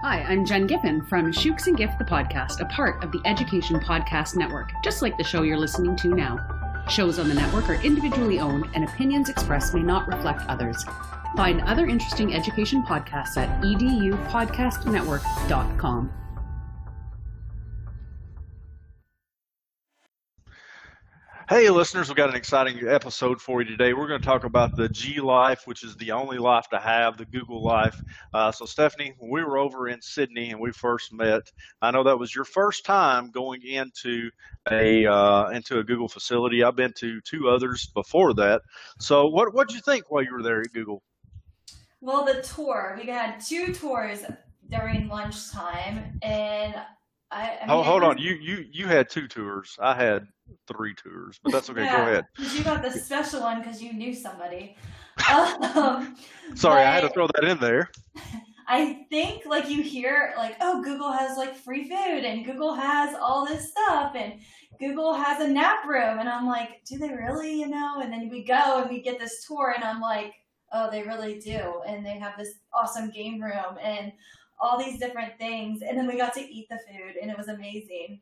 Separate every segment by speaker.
Speaker 1: Hi, I'm Jen Giffen from Shukes and Giff the podcast, a part of the Education Podcast Network, just like the show you're listening to now. Shows on the network are individually owned, and opinions expressed may not reflect others. Find other interesting education podcasts at edupodcastnetwork.com.
Speaker 2: Hey, listeners, we've got an exciting episode for you today. We're going to talk about the G Life, which is the only life to have, the Google Life. Uh, so, Stephanie, we were over in Sydney and we first met, I know that was your first time going into a uh, into a Google facility. I've been to two others before that. So, what what did you think while you were there at Google?
Speaker 3: Well, the tour we had two tours during lunchtime, and I, I mean,
Speaker 2: Oh, hold
Speaker 3: was-
Speaker 2: on. You you you had two tours. I had three tours, but that's okay.
Speaker 3: yeah,
Speaker 2: Go ahead.
Speaker 3: You got the special one because you knew somebody. Um,
Speaker 2: Sorry, I had to throw that in there.
Speaker 3: I think like you hear like, oh, Google has like free food and Google has all this stuff and Google has a nap room and I'm like, do they really? You know? And then we go and we get this tour and I'm like, oh, they really do. And they have this awesome game room and all these different things. And then we got to eat the food and it was amazing.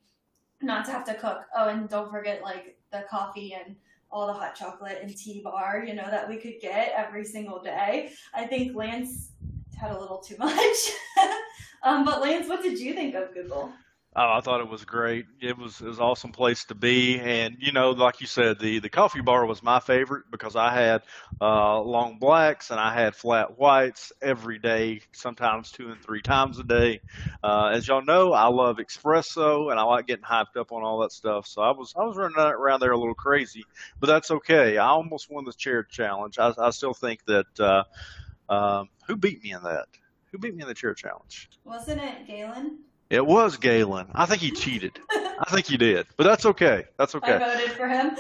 Speaker 3: Not to have to cook. Oh, and don't forget like the coffee and all the hot chocolate and tea bar, you know, that we could get every single day. I think Lance had a little too much. um, but Lance, what did you think of Google?
Speaker 2: Oh, I thought it was great. It was it was awesome place to be, and you know, like you said, the the coffee bar was my favorite because I had uh, long blacks and I had flat whites every day, sometimes two and three times a day. Uh, as y'all know, I love espresso and I like getting hyped up on all that stuff. So I was I was running around there a little crazy, but that's okay. I almost won the chair challenge. I, I still think that uh, um, who beat me in that? Who beat me in the chair challenge?
Speaker 3: Wasn't it Galen?
Speaker 2: It was Galen. I think he cheated. I think he did, but that's okay. That's okay.
Speaker 3: I voted for him.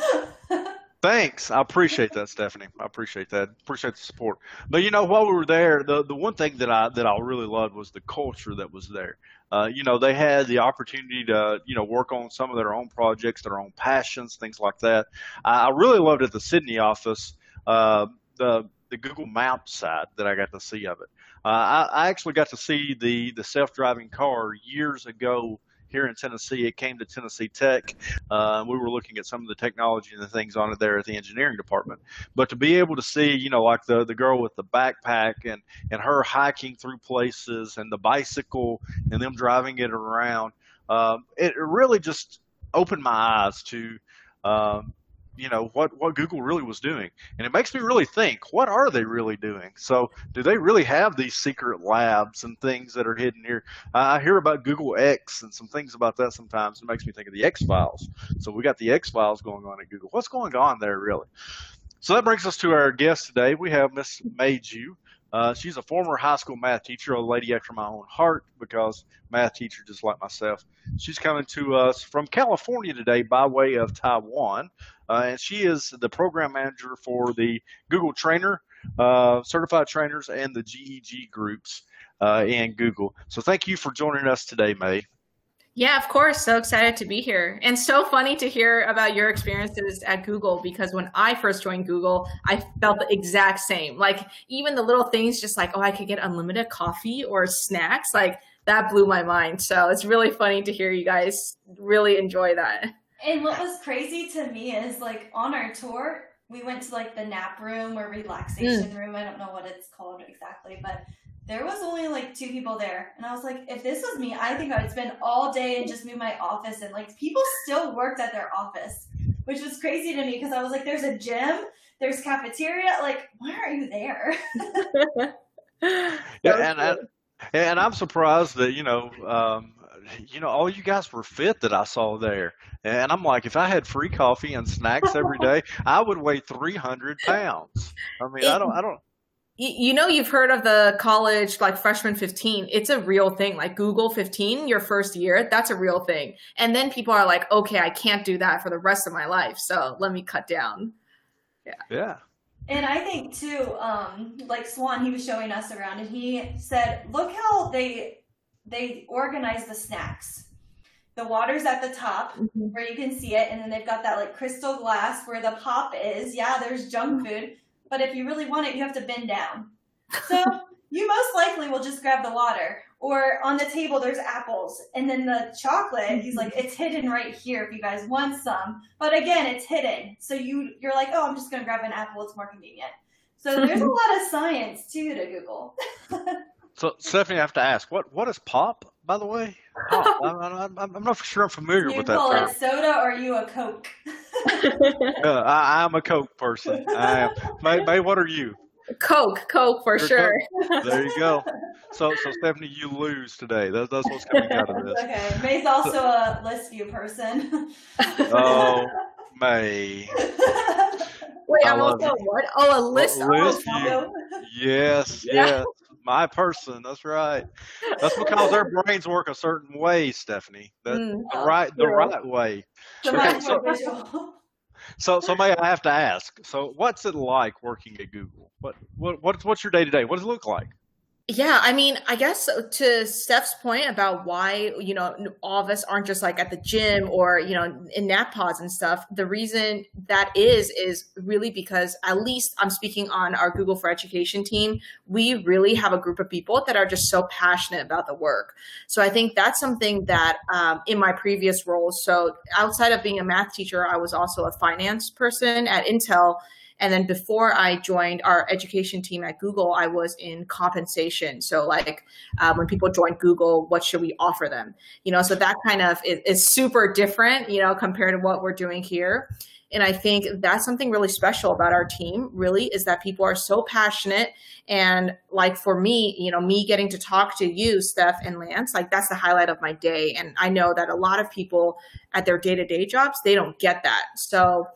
Speaker 2: Thanks. I appreciate that, Stephanie. I appreciate that. Appreciate the support. But you know, while we were there, the the one thing that I that I really loved was the culture that was there. Uh, you know, they had the opportunity to you know work on some of their own projects, their own passions, things like that. I, I really loved at the Sydney office uh, the the Google Maps side that I got to see of it. Uh, I, I actually got to see the the self driving car years ago here in Tennessee. It came to Tennessee Tech. Uh, we were looking at some of the technology and the things on it there at the engineering department. But to be able to see, you know, like the the girl with the backpack and and her hiking through places and the bicycle and them driving it around, um, it really just opened my eyes to. Um, you know what what Google really was doing, and it makes me really think: what are they really doing? So, do they really have these secret labs and things that are hidden here? I hear about Google X and some things about that sometimes. It makes me think of the X Files. So we got the X Files going on at Google. What's going on there, really? So that brings us to our guest today. We have Miss Mayju. Uh, she's a former high school math teacher, a lady after my own heart because math teacher just like myself. She's coming to us from California today by way of Taiwan, uh, and she is the program manager for the Google Trainer, uh, certified trainers, and the GEG groups uh, in Google. So thank you for joining us today, May.
Speaker 4: Yeah, of course. So excited to be here. And so funny to hear about your experiences at Google because when I first joined Google, I felt the exact same. Like even the little things just like, oh, I could get unlimited coffee or snacks, like that blew my mind. So it's really funny to hear you guys really enjoy that.
Speaker 3: and what was crazy to me is like on our tour, we went to like the nap room or relaxation mm. room. I don't know what it's called exactly, but there was only like two people there. And I was like, if this was me, I think I would spend all day and just move my office. And like people still worked at their office, which was crazy to me because I was like, there's a gym, there's cafeteria. Like, why aren't you there?
Speaker 2: Yeah,
Speaker 4: That
Speaker 2: and I, and I'm surprised that you know, um, you know, all you guys were fit that I saw there, and I'm like, if I had free coffee and snacks every day, I would weigh 300 pounds. I mean, I don't, I don't.
Speaker 4: Y- You know, you've heard of the college like freshman 15. It's a real thing. Like Google 15, your first year, that's a real thing. And then people are like, okay, I can't do that for the rest of my life. So let me cut down.
Speaker 2: Yeah.
Speaker 3: Yeah, And I think too, um, like Swan, he was showing us around, and he said, "Look how they they organize the snacks. The water's at the top where you can see it, and then they've got that like crystal glass where the pop is. Yeah, there's junk food, but if you really want it, you have to bend down. So you most likely will just grab the water. Or on the table, there's apples. And then the chocolate, he's like, mm-hmm. it's hidden right here if you guys want some. But again, it's hidden. So you, you're like, oh, I'm just going to grab an apple. It's more convenient. So there's a lot of science too to Google.
Speaker 2: So Stephanie, I have to ask, what what is pop, by the way? Pop. I'm, I'm, I'm not sure I'm familiar
Speaker 3: you
Speaker 2: with that
Speaker 3: You
Speaker 2: call
Speaker 3: it soda or are you a Coke?
Speaker 2: Uh, I, I'm a Coke person. I am. May, May, what are you?
Speaker 4: Coke, Coke for
Speaker 2: You're
Speaker 4: sure.
Speaker 2: There you go. So, so Stephanie, you lose today. That's that's what's coming out of this.
Speaker 3: okay. May's also a list view person.
Speaker 2: Oh, May.
Speaker 4: Wait,
Speaker 2: I
Speaker 4: I'm
Speaker 2: love
Speaker 4: also what? Oh, a list.
Speaker 2: A
Speaker 4: oh,
Speaker 2: list view. Yes,
Speaker 4: Yeah.
Speaker 2: yes. My person. That's right. That's because their brains work a certain way, Stephanie. The,
Speaker 4: Mm.
Speaker 2: the right the right way.
Speaker 3: So
Speaker 2: Okay, so-
Speaker 3: more.
Speaker 2: So, so May, I have to ask. So, what's it like working at Google? What, what, what's, what's your day to day? What does it look like?
Speaker 4: Yeah, I mean, I guess to Steph's point about why, you know, all of us aren't just like at the gym or, you know, in nap pods and stuff. The reason that is, is really because at least I'm speaking on our Google for Education team. We really have a group of people that are just so passionate about the work. So I think that's something that um, in my previous roles, so outside of being a math teacher, I was also a finance person at Intel. And then before I joined our education team at Google, I was in compensation. So like um, when people join Google, what should we offer them? You know, so that kind of is, is super different, you know, compared to what we're doing here. And I think that's something really special about our team, really, is that people are so passionate. And like for me, you know, me getting to talk to you, Steph and Lance, like that's the highlight of my day. And I know that a lot of people at their day to day jobs, they don't get that. So,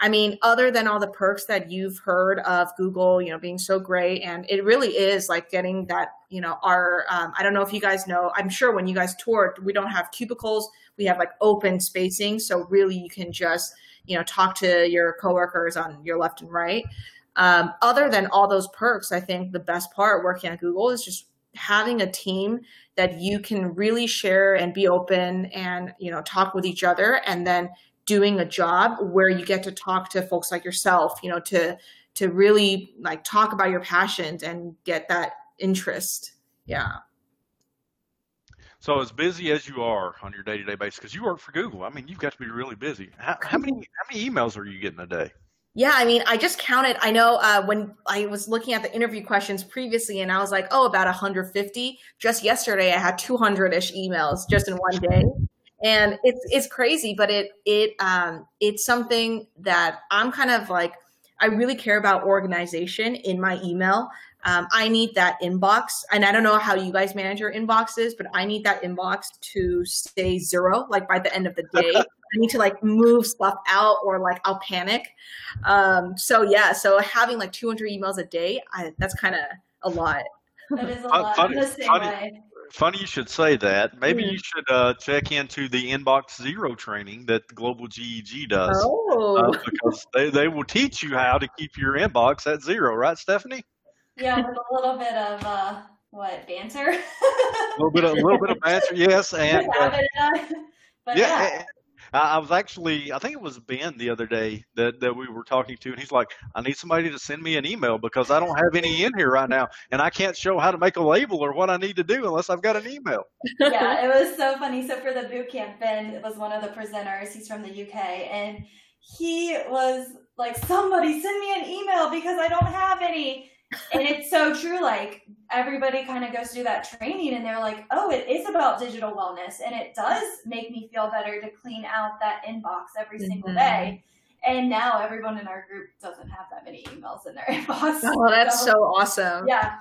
Speaker 4: I mean, other than all the perks that you've heard of Google, you know, being so great, and it really is like getting that, you know, our, um, I don't know if you guys know, I'm sure when you guys toured, we don't have cubicles, we have like open spacing. So really you can just, you know, talk to your coworkers on your left and right. Um, other than all those perks, I think the best part working at Google is just having a team that you can really share and be open and, you know, talk with each other and then doing a job where you get to talk to folks like yourself, you know, to to really like talk about your passions and get that interest. Yeah.
Speaker 2: So, as busy as you are on your day to day basis, because you work for Google, I mean, you've got to be really busy. How, how many how many emails are you getting a day?
Speaker 4: Yeah, I mean, I just counted. I know uh, when I was looking at the interview questions previously, and I was like, oh, about 150. Just yesterday, I had 200 ish emails just in one day and it's it's crazy but it it um it's something that i'm kind of like i really care about organization in my email um, i need that inbox and i don't know how you guys manage your inboxes but i need that inbox to stay zero like by the end of the day i need to like move stuff out or like i'll panic um so yeah so having like 200 emails a day I, that's kind of a lot
Speaker 3: That is a lot.
Speaker 2: funny-
Speaker 3: I'm the same
Speaker 2: funny-
Speaker 3: way.
Speaker 2: Funny you should say that. Maybe
Speaker 4: Hmm.
Speaker 2: you should uh, check into the Inbox Zero training that Global GEG does.
Speaker 4: oh
Speaker 2: Uh, because they, they will teach you how to keep your inbox at zero, right, Stephanie?
Speaker 3: Yeah, with a little bit of uh, what banter.
Speaker 2: A little bit, of, a little bit of answer, yes, and uh,
Speaker 3: but
Speaker 2: yeah,
Speaker 3: yeah,
Speaker 2: I I was actually, I think it was Ben the other day that, that we were talking to, and he's like, I need somebody to send me an email because I don't have any in here right now, and I can't show how to make a label or what I need to do unless I've got an email.
Speaker 3: yeah, it was so funny. So for the boot camp, Ben was one of the presenters. He's from the UK, and he was like, "Somebody send me an email because I don't have any." And it's so true. Like everybody kind of goes through that training, and they're like, "Oh, it is about digital wellness, and it does make me feel better to clean out that inbox every single
Speaker 4: Mhm.
Speaker 3: day." And now everyone in our group doesn't have that many emails in their inbox.
Speaker 4: oh that's so awesome
Speaker 3: yeah.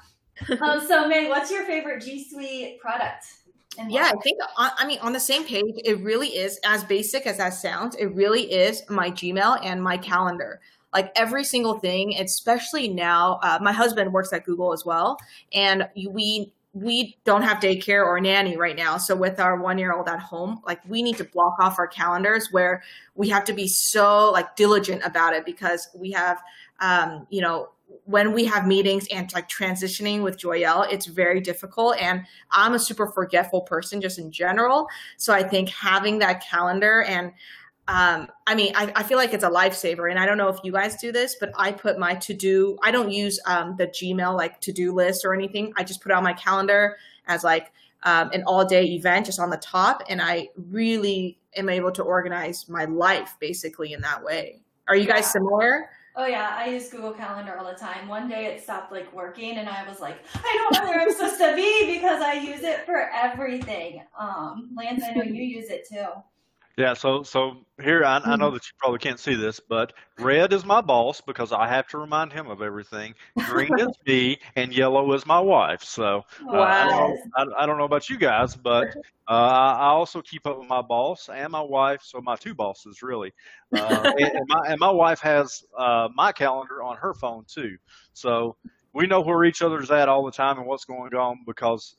Speaker 3: Um, so May, what's your favorite G Suite product? and
Speaker 4: Yeah. I think I mean on the same page, it really is as basic as that sounds. It really is my Gmail and my calendar. Like every single thing, especially now. Uh, my husband works at Google as well, and we we don't have daycare or nanny right now. So with our one year old at home, like we need to block off our calendars where we have to be so like diligent about it because we have, um, you know, when we have meetings and like transitioning with Joyelle, it's very difficult. And I'm a super forgetful person just in general. So I think having that calendar and um, I mean, I, I, feel like it's a lifesaver. And I don't know if you guys do this, but I put my to do, I don't use um, the Gmail like to do list or anything. I just put it on my calendar as like um, an all day event just on the top. And I really am able to organize my life basically in that way. Are you guys similar?
Speaker 3: Oh yeah, I use Google Calendar all the time. One day it stopped like working, and I was like, I don't know where I'm supposed to be because I use it for everything. Um, Lance, I know you use it too.
Speaker 2: Yeah, so so here I, I know mm-hmm. that you probably can't see this, but red is my boss because I have to remind him of everything. Green is me, and yellow is my wife. So uh. I, don't know, I, I, don't know about you guys, but uh, I also keep up with my boss and my wife. So my two bosses really, uh, and, and, my and my wife has uh, my calendar on her phone too. So we know where each other's at all the time and what's going on because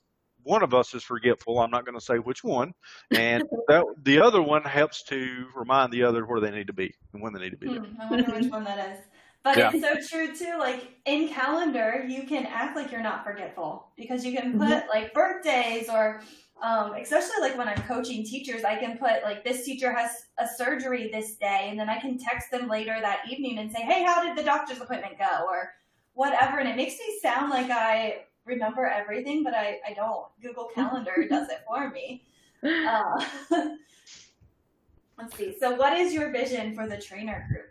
Speaker 2: one of us is forgetful. I'm not going to say which one, and that, the other one helps to remind the other where they need to be and when they need to be.
Speaker 3: Hmm, I wonder which one that is. But yeah. it's so true too. Like in calendar, you can act like you're not forgetful because you can put mm-hmm. like birthdays or um, especially like when I'm coaching teachers, I can put like this teacher has a surgery this day, and then I can text them later that evening and say, "Hey, how did the doctor's appointment go?" or whatever, and it makes me sound like I remember everything, but I, I don't. Google Calendar does it for me. Uh, let's see. So, what is your vision for the trainer group?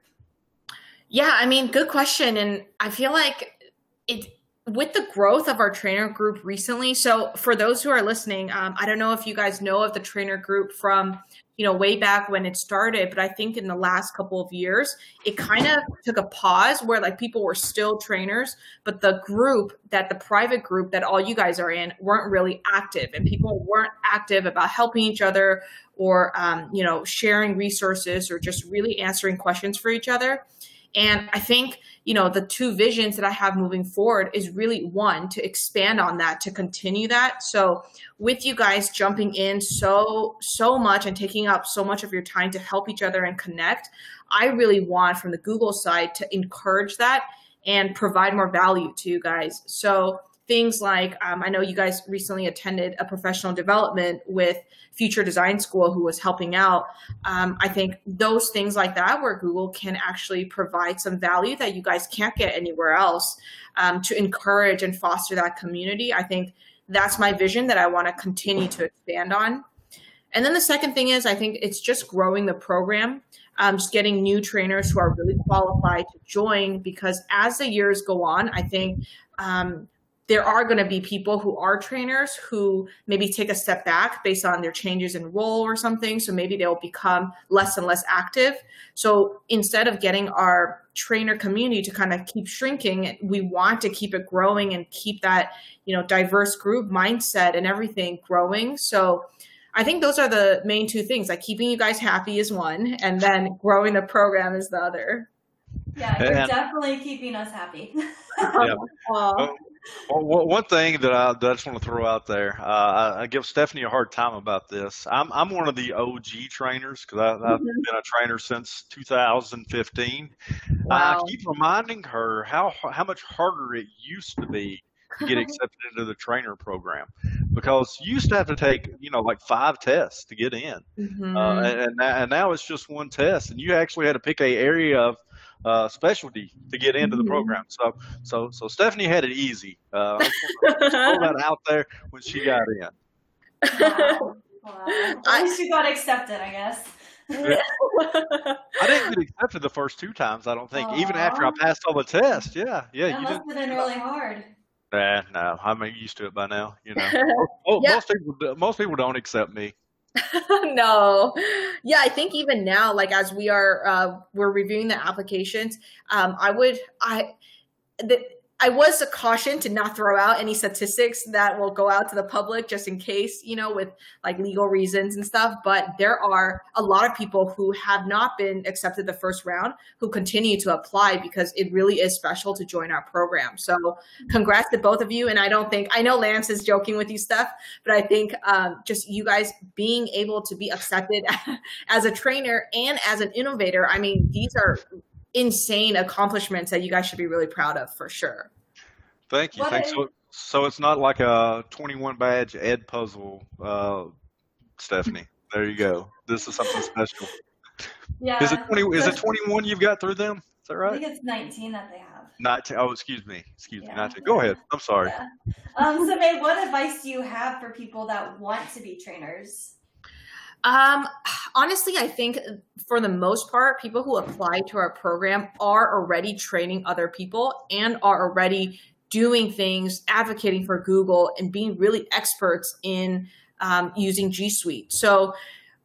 Speaker 4: Yeah, I mean, good question. And I feel like it with the growth of our trainer group recently. So, for those who are listening, um, I don't know if you guys know of the trainer group from you know, way back when it started. But I think in the last couple of years, it kind of took a pause where like people were still trainers, but the group that the private group that all you guys are in weren't really active and people weren't active about helping each other or, um, you know, sharing resources or just really answering questions for each other. And I think, you know, the two visions that I have moving forward is really one to expand on that, to continue that. So with you guys jumping in so, so much and taking up so much of your time to help each other and connect, I really want from the Google side to encourage that and provide more value to you guys. So things like um, I know you guys recently attended a professional development with Future Design School who was helping out. Um, I think those things like that, where Google can actually provide some value that you guys can't get anywhere else um, to encourage and foster that community. I think that's my vision that I want to continue to expand on. And then the second thing is, I think it's just growing the program, um, just getting new trainers who are really qualified to join. Because as the years go on, I think um, there are going to be people who are trainers who maybe take a step back based on their changes in role or something. So maybe they'll become less and less active. So instead of getting our trainer community to kind of keep shrinking, we want to keep it growing and keep that, you know, diverse group mindset and everything growing. So I think those are the main two things. Like keeping you guys happy is one, and then growing the program is the other.
Speaker 3: Yeah, you're and, definitely keeping us happy. yeah.
Speaker 2: Well, one thing that I, that I just want to throw out there, uh, I, I, give Stephanie a hard time about this. I'm I'm one of the OG trainers because I've mm-hmm. been a trainer since 2015. Wow. I keep reminding her how how much harder it used to be to get accepted into the trainer program because you used to have to take you know like five tests to get in, mm-hmm. uh, and and now it's just one test, and you actually had to pick a area of uh, specialty to get into the mm-hmm. program. So, so, so Stephanie had it easy. Uh, that out there when she got in.
Speaker 3: Wow. wow. At least you got accepted, I guess.
Speaker 2: Yeah. I didn't get accepted the first two times. I don't think, Aww. even after I passed all the tests. Yeah, yeah.
Speaker 3: That must have been really hard.
Speaker 2: Nah, no, I'm used to it by now. You know, most, yeah. most people most people don't accept me.
Speaker 4: no. Yeah i think even now like as we are uh, we're reviewing the applications um, i would i the, I was a caution to not throw out any statistics that will go out to the public just in case, you know, with like legal reasons and stuff. But there are a lot of people who have not been accepted the first round who continue to apply because it really is special to join our program. So congrats to both of you. And I don't think, I know Lance is joking with you stuff, but I think um, just you guys being able to be accepted as a trainer and as an innovator, I mean, these are insane accomplishments that you guys should be really proud of for sure.
Speaker 2: Thank you. Thanks. So, so it's not like a 21 badge Edpuzzle, uh, Stephanie. There you go. This is something special.
Speaker 3: Yeah.
Speaker 2: Is it twenty? Is it twenty-one you've got through them? Is that right?
Speaker 3: I
Speaker 2: right?
Speaker 3: think it's 19 that they have.
Speaker 2: Nineteen. Oh, excuse me. Excuse me.
Speaker 3: Yeah.
Speaker 2: Nineteen. Go ahead. I'm sorry.
Speaker 3: Yeah. Um, so, May, what advice do you have for people that want to be trainers?
Speaker 4: Um, honestly, I think for the most part, people who apply to our program are already training other people and are already doing things, advocating for Google, and being really experts in um, using G Suite. So,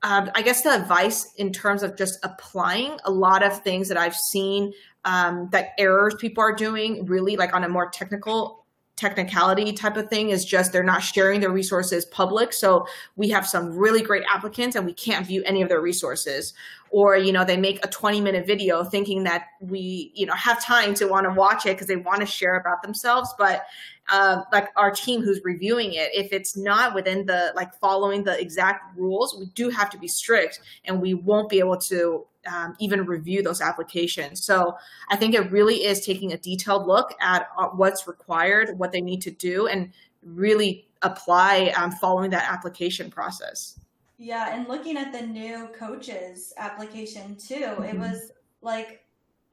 Speaker 4: um, I guess the advice in terms of just applying a lot of things that I've seen um, that errors people are doing, really like on a more technical technicality type of thing is just they're not sharing their resources public. So we have some really great applicants and we can't view any of their resources. Or you know they make a 20 minute video thinking that we you know have time to want to watch it because they want to share about themselves. But uh, like our team who's reviewing it if it's not within the like following the exact rules we do have to be strict and we won't be able to um, even review those applications so i think it really is taking a detailed look at uh, what's required what they need to do and really apply um, following that application process
Speaker 3: Yeah, and looking at the new coaches application too, it
Speaker 4: Mhm.
Speaker 3: was like,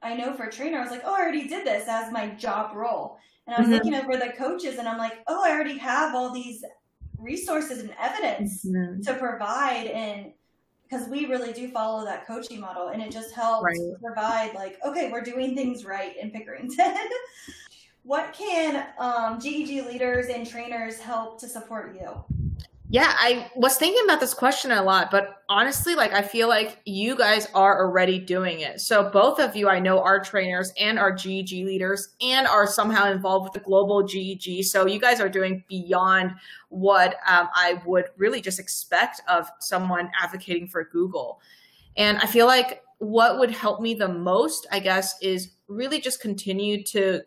Speaker 3: I know for a trainer, I was like, oh, I already did this as my job role. And I was
Speaker 4: Mhm.
Speaker 3: looking over the coaches and I'm like, oh, I already have all these resources and evidence to provide. And because we really do follow that coaching model and it just helps
Speaker 4: Right.
Speaker 3: provide, like, okay, we're doing things right in Pickerington. what can um, GEG leaders and trainers help to support you?
Speaker 4: Yeah, I was thinking about this question a lot, but honestly, like I feel like you guys are already doing it. So both of you I know are trainers and are GEG leaders and are somehow involved with the global GEG. So you guys are doing beyond what um, I would really just expect of someone advocating for Google. And I feel like what would help me the most, I guess, is really just continue to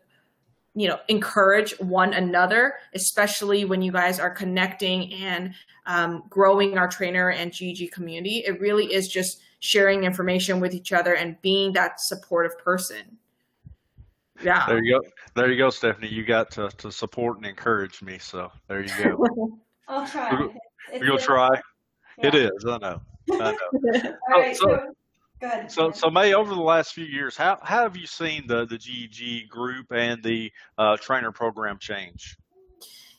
Speaker 4: you know encourage one another especially when you guys are connecting and um, growing our trainer and GEG community it really is just sharing information with each other and being that supportive person yeah
Speaker 2: There you go. There you go, Stephanie. You got to, to support and encourage me. So there you go.
Speaker 3: I'll try.
Speaker 2: We're-
Speaker 3: It's- it's You'll
Speaker 2: try. It
Speaker 3: Yeah.
Speaker 2: is. I know. I know.
Speaker 3: All right,
Speaker 2: So-
Speaker 3: so, go ahead.
Speaker 2: So, so May, over the last few years, how, how have you seen the, the GEG group and the uh, trainer program change?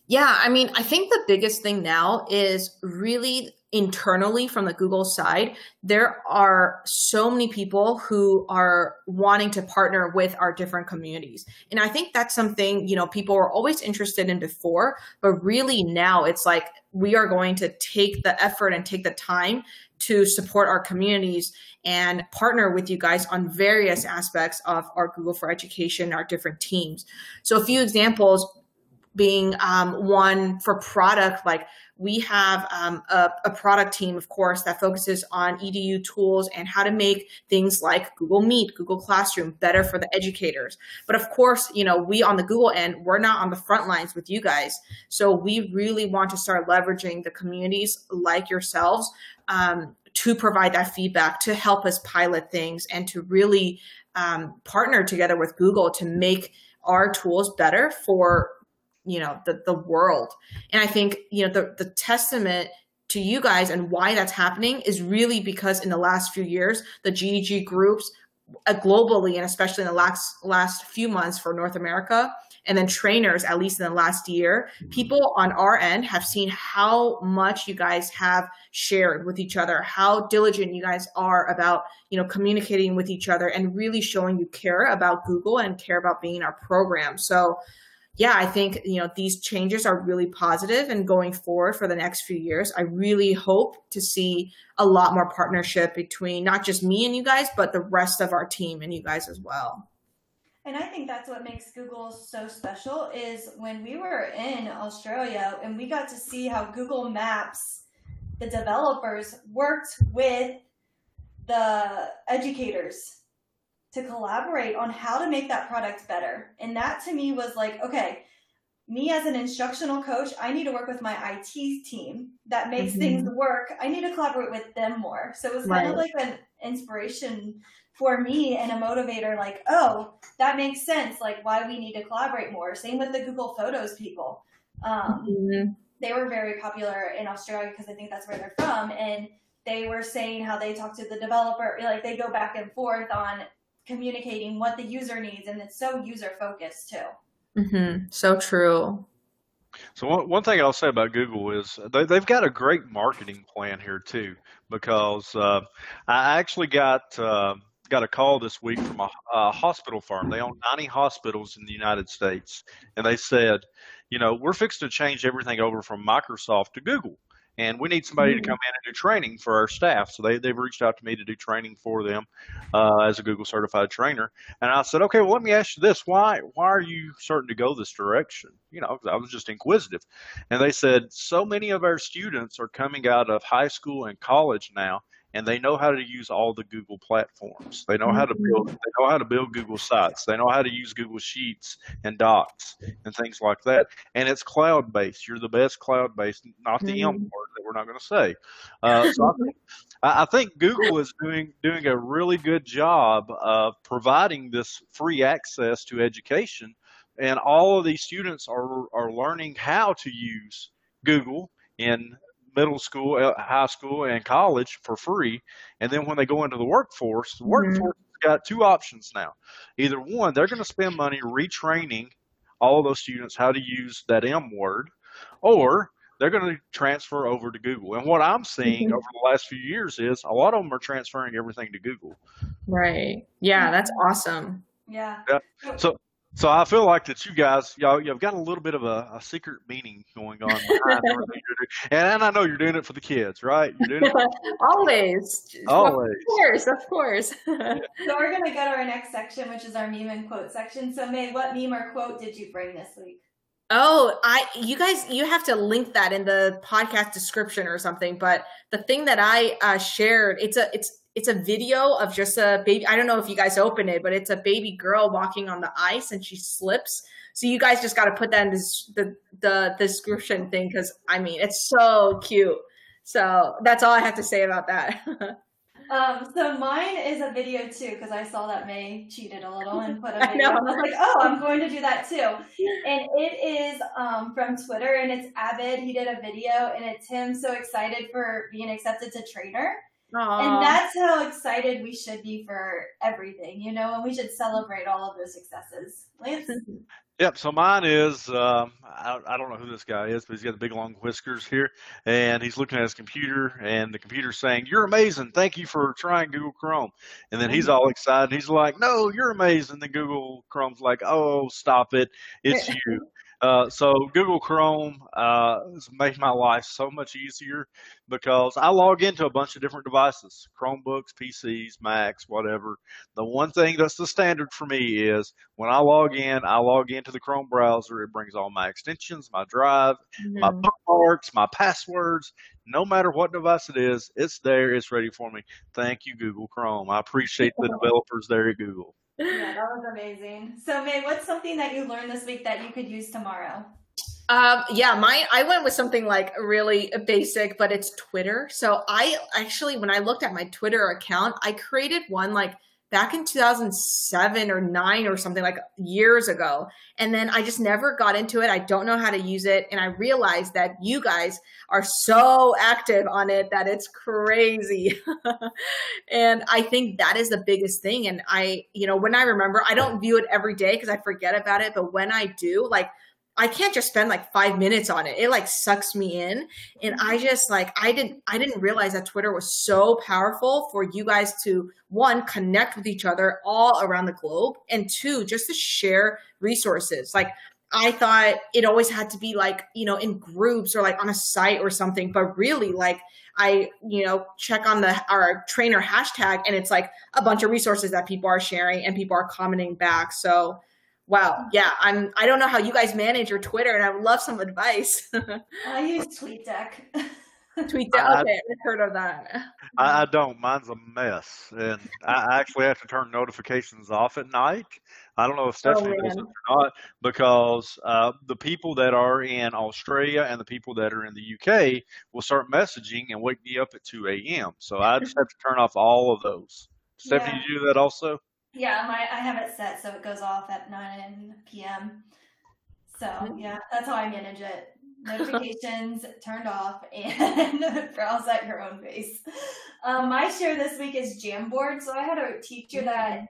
Speaker 4: Yeah, I mean, I think the biggest thing now is really internally from the Google side, there are so many people who are wanting to partner with our different communities. And I think that's something, you know, people were always interested in before, but really now it's like we are going to take the effort and take the time to support our communities and partner with you guys on various aspects of our Google for Education, our different teams. So a few examples being um, one for product like we have um, a, a, product team of course that focuses on edu tools and how to make things like google meet google classroom better for the educators. But of course you know we on the google end we're not on the front lines with you guys. So we really want to start leveraging the communities like yourselves um, to provide that feedback to help us pilot things and to really um, partner together with google to make our tools better for you know the the world. And i think you know the the testament to you guys and why that's happening is really because in the last few years the GEG groups uh, globally and especially in the last last few months for North America and then trainers at least in the last year people on our end have seen how much you guys have shared with each other how diligent you guys are about you know communicating with each other and really showing you care about Google and care about being in our program. So yeah, I think you know these changes are really positive, and going forward for the next few years, I really hope to see a lot more partnership between not just me and you guys, but the rest of our team and you guys as well.
Speaker 3: And I think that's what makes Google so special is when we were in Australia and we got to see how Google Maps, the developers worked with the educators to collaborate on how to make that product better. And that to me was like, okay, me as an instructional coach, I need to work with my IT team that makes mm-hmm. things work. I need to collaborate with them more. So it was kind of like an inspiration for me and a motivator like, oh, that makes sense. Like why we need to collaborate more. Same with the Google Photos people. Um, mm-hmm. They were very popular in Australia because I think that's where they're from. And they were saying how they talk to the developer, like they go back and forth on communicating what the user needs, and it's so user focused too.
Speaker 4: Mm-hmm. So true.
Speaker 2: So one, one thing I'll say about Google is they, they've got a great marketing plan here too, because uh, I actually got uh, got a call this week from a, a hospital firm. They own 90 hospitals in the United States, and they said, you know, we're fixing to change everything over from Microsoft to Google and we need somebody to come in and do training for our staff. So they, they've reached out to me to do training for them uh, as a Google certified trainer. And I said, okay, well, let me ask you this. Why, why are you starting to go this direction? You know, I was just inquisitive. And they said, so many of our students are coming out of high school and college now and they know how to use all the Google platforms. They know how to build they know how to build Google sites. They know how to use Google Sheets and Docs and things like that. And it's cloud based. You're the best cloud based, not the M mm-hmm. word that we're not going to say. Uh, so I think, I think Google is doing doing a really good job of providing this free access to education, and all of these students are are learning how to use Google in middle school, uh, high school, and college for free. And then when they go into the workforce, the mm-hmm. workforce has got two options now. Either one, they're going to spend money retraining all of those students how to use that M word, or they're going to transfer over to Google. And what I'm seeing mm-hmm. over the last few years is a lot of them are transferring everything to Google.
Speaker 4: Right. Yeah, that's awesome.
Speaker 3: Yeah.
Speaker 2: yeah. So so I feel like that you guys, y'all, you've got a little bit of a, a secret meaning going on and, and I know you're doing it for the kids, right? You're doing it
Speaker 4: always,
Speaker 2: always,
Speaker 4: of course, of course.
Speaker 3: so we're gonna go to our next section, which is our meme and quote section. So, May, what meme or quote did you bring this week?
Speaker 4: Oh, I you guys you have to link that in the podcast description or something. But the thing that I uh, shared, it's a it's it's a video of just a baby. I don't know if you guys open it, but it's a baby girl walking on the ice and she slips. So you guys just got to put that in this, the the description thing because I mean it's so cute. So that's all I have to say about that.
Speaker 3: um, so mine is a video too because I saw that May cheated a little and put a video. I, I was like, oh, I'm going to do that too. And it is um, from Twitter and it's Avid. He did a video and it's him so excited for being accepted to trainer Aww. And that's how excited we should be for everything, you know, and we should celebrate all of those successes. Lance?
Speaker 2: Yep. So mine is um, I, I, don't know who this guy is, but he's got the big long whiskers here, and he's looking at his computer, and the computer's saying, "You're amazing. Thank you for trying Google Chrome." And then he's all excited. He's like, "No, you're amazing." Then Google Chrome's like, "Oh, stop it. It's you." Uh, so Google Chrome uh, has made my life so much easier because I log into a bunch of different devices, Chromebooks, PCs, Macs, whatever. The one thing that's the standard for me is when I log in, I log into the Chrome browser. It brings all my extensions, my drive, mm-hmm. my bookmarks, my passwords. No matter what device it is, it's there. It's ready for me. Thank you, Google Chrome. I appreciate the developers there at Google
Speaker 3: yeah, that was amazing. So, May, what's something that you learned this week that you could use tomorrow?
Speaker 4: Um, yeah, my I went with something like really basic, but it's Twitter. So I actually, when I looked at my Twitter account, I created one like back in 2007 or 9 or something like years ago. And then i just never got into it. I don't know how to use it. And i realized that you guys are so active on it that it's crazy. And i think that is the biggest thing. And i you know when i remember i don't view it every day because i forget about it. But when i do like I can't just spend like five minutes on it. It like sucks me in. And I mm-hmm. just like I didn't I didn't realize that Twitter was so powerful for you guys to one, connect with each other all around the globe, and two, just to share resources. Like I thought it always had to be like, you know, in groups or like on a site or something, but really like I, you know, check on the our trainer hashtag and it's like a bunch of resources that people are sharing and people are commenting back. So Wow. Yeah. I'm, I don't know how you guys manage your Twitter and I would love some advice.
Speaker 3: I use TweetDeck.
Speaker 4: TweetDeck. I, okay. I've heard of that.
Speaker 2: I, I, don't. Mine's a mess. And I actually have to turn notifications off at night. I don't know if oh, Stephanie oh, does it or not because uh, the people that are in Australia and the people that are in the UK will start messaging and wake me up at 2 a.m. So I just have to turn off all of those. Stephanie, yeah. you do that also?
Speaker 3: Yeah, my I have it set so it goes off at 9 p.m. So mm-hmm. yeah, that's how I manage it. notifications turned off, and browse at your own pace. Um, my share this week is Jamboard. So I had a teacher that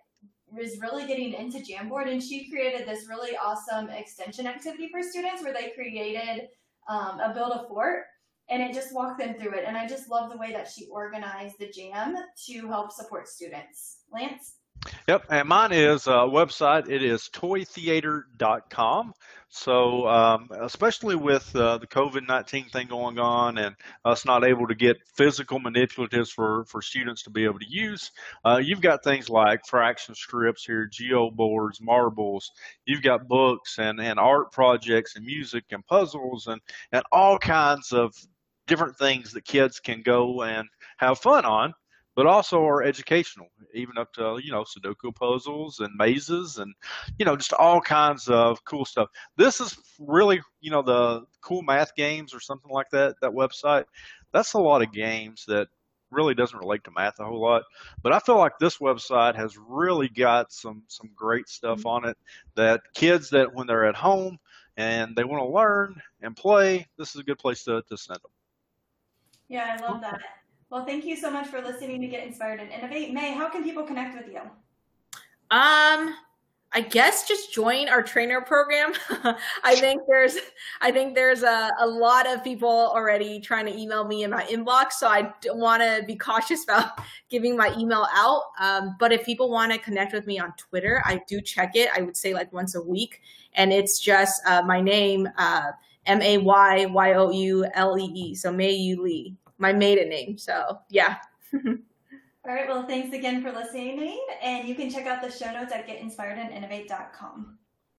Speaker 3: was really getting into Jamboard, and she created this really awesome extension activity for students where they created um, a build a fort and it just walked them through it. And I just love the way that she organized the jam to help support students. Lance?
Speaker 2: Yep, and mine is a website. It is toytheater.com. So, um, especially with uh, the COVID 19 thing going on and us not able to get physical manipulatives for, for students to be able to use, uh, you've got things like fraction strips here, geo boards, marbles. You've got books and, and art projects and music and puzzles and, and all kinds of different things that kids can go and have fun on but also are educational, even up to you know Sudoku puzzles and mazes and you know just all kinds of cool stuff. This is really you know the cool math games or something like that. That website, that's a lot of games that really doesn't relate to math a whole lot. But I feel like this website has really got some some great stuff mm-hmm. on it that kids that when they're at home and they want to learn and play, this is a good place to, to send them.
Speaker 3: Yeah, I love that. Well, thank you so much for listening to Get Inspired and Innovate. May, how can people connect with you?
Speaker 4: Um, I guess just join our trainer program. I think there's I think there's a, a lot of people already trying to email me in my inbox, so I don't want to be cautious about giving my email out. Um, but if people want to connect with me on Twitter, I do check it. I would say like once a week, and it's just uh, my name, uh, M A Y Y O U L E E. So May Yu Lee my maiden name. So yeah.
Speaker 3: All right. Well, thanks again for listening. And you can check out the show notes at getinspiredandinnovate.com.